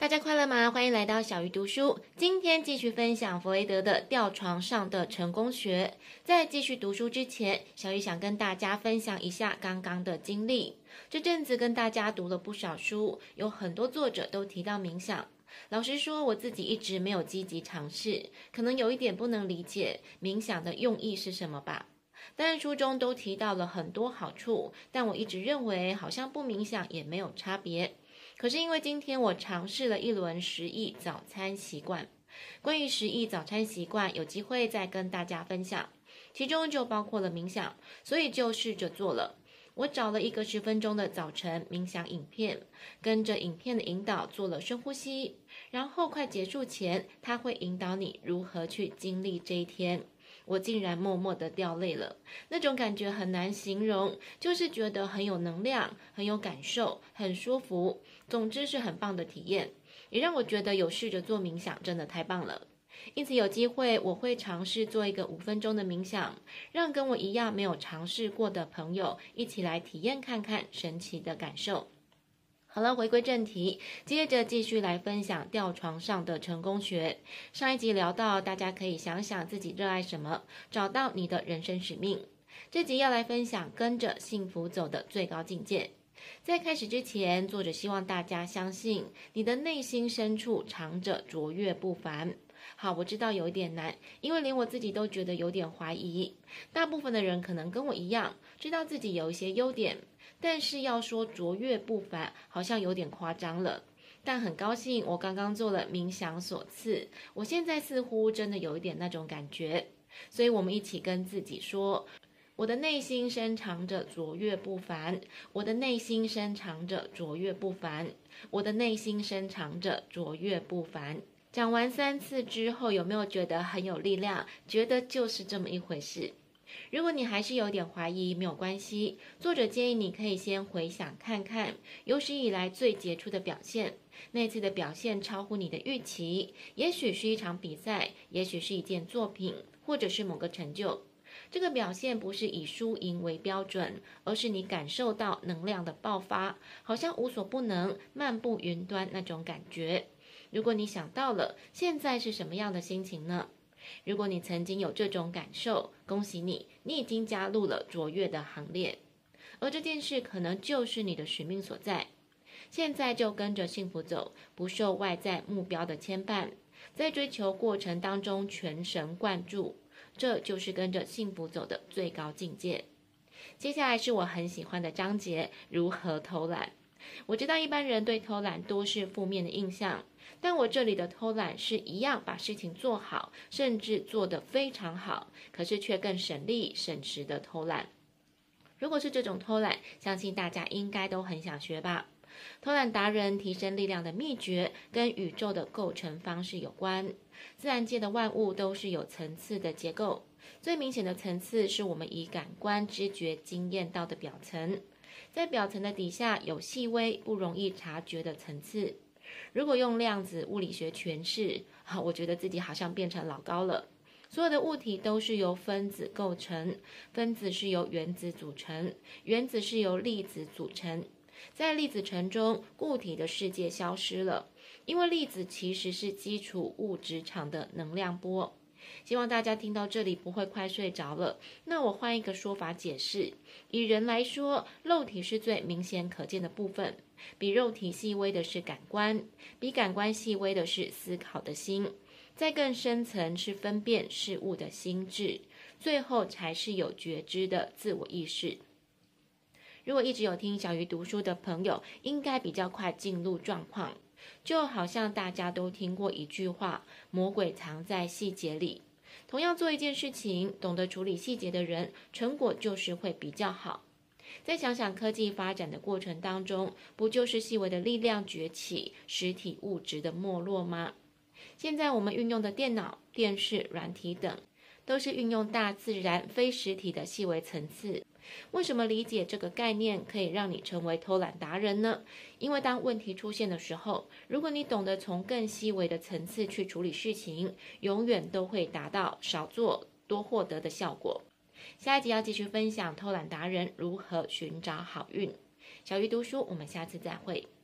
大家快乐吗？欢迎来到小鱼读书。今天继续分享弗雷德的吊床上的成功学。在继续读书之前，小鱼想跟大家分享一下刚刚的经历。这阵子跟大家读了不少书，有很多作者都提到冥想。老实说，我自己一直没有积极尝试，可能有一点不能理解冥想的用意是什么吧。当然书中都提到了很多好处，但我一直认为好像不冥想也没有差别。可是因为今天我尝试了一轮十亿早餐习惯，关于十亿早餐习惯，有机会再跟大家分享，其中就包括了冥想，所以就试着做了。我找了一个十分钟的早晨冥想影片，跟着影片的引导做了深呼吸，然后快结束前，他会引导你如何去经历这一天。我竟然默默地掉泪了，那种感觉很难形容，就是觉得很有能量，很有感受，很舒服。总之是很棒的体验，也让我觉得有试着做冥想真的太棒了。因此有机会我会尝试做一个五分钟的冥想，让跟我一样没有尝试过的朋友一起来体验看看神奇的感受。好了，回归正题，接着继续来分享吊床上的成功学。上一集聊到，大家可以想想自己热爱什么，找到你的人生使命。这集要来分享跟着幸福走的最高境界。在开始之前，作者希望大家相信你的内心深处藏着卓越不凡。好，我知道有一点难，因为连我自己都觉得有点怀疑。大部分的人可能跟我一样，知道自己有一些优点。但是要说卓越不凡，好像有点夸张了。但很高兴，我刚刚做了冥想所赐，我现在似乎真的有一点那种感觉。所以，我们一起跟自己说：我的内心深藏着卓越不凡，我的内心深藏着卓越不凡，我的内心深藏着卓越不凡。讲完三次之后，有没有觉得很有力量？觉得就是这么一回事。如果你还是有点怀疑，没有关系。作者建议你可以先回想看看有史以来最杰出的表现，那次的表现超乎你的预期，也许是一场比赛，也许是一件作品，或者是某个成就。这个表现不是以输赢为标准，而是你感受到能量的爆发，好像无所不能、漫步云端那种感觉。如果你想到了，现在是什么样的心情呢？如果你曾经有这种感受，恭喜你，你已经加入了卓越的行列，而这件事可能就是你的使命所在。现在就跟着幸福走，不受外在目标的牵绊，在追求过程当中全神贯注，这就是跟着幸福走的最高境界。接下来是我很喜欢的章节：如何偷懒。我知道一般人对偷懒多是负面的印象，但我这里的偷懒是一样把事情做好，甚至做得非常好，可是却更省力省时的偷懒。如果是这种偷懒，相信大家应该都很想学吧？偷懒达人提升力量的秘诀跟宇宙的构成方式有关。自然界的万物都是有层次的结构，最明显的层次是我们以感官知觉经验到的表层。在表层的底下有细微不容易察觉的层次。如果用量子物理学诠释，好，我觉得自己好像变成老高了。所有的物体都是由分子构成，分子是由原子组成，原子是由粒子组成。在粒子层中，固体的世界消失了，因为粒子其实是基础物质场的能量波。希望大家听到这里不会快睡着了。那我换一个说法解释：以人来说，肉体是最明显可见的部分；比肉体细微的是感官；比感官细微的是思考的心；再更深层是分辨事物的心智；最后才是有觉知的自我意识。如果一直有听小鱼读书的朋友，应该比较快进入状况。就好像大家都听过一句话：“魔鬼藏在细节里。”同样做一件事情，懂得处理细节的人，成果就是会比较好。再想想科技发展的过程当中，不就是细微的力量崛起，实体物质的没落吗？现在我们运用的电脑、电视、软体等，都是运用大自然非实体的细微层次。为什么理解这个概念可以让你成为偷懒达人呢？因为当问题出现的时候，如果你懂得从更细微的层次去处理事情，永远都会达到少做多获得的效果。下一集要继续分享偷懒达人如何寻找好运。小鱼读书，我们下次再会。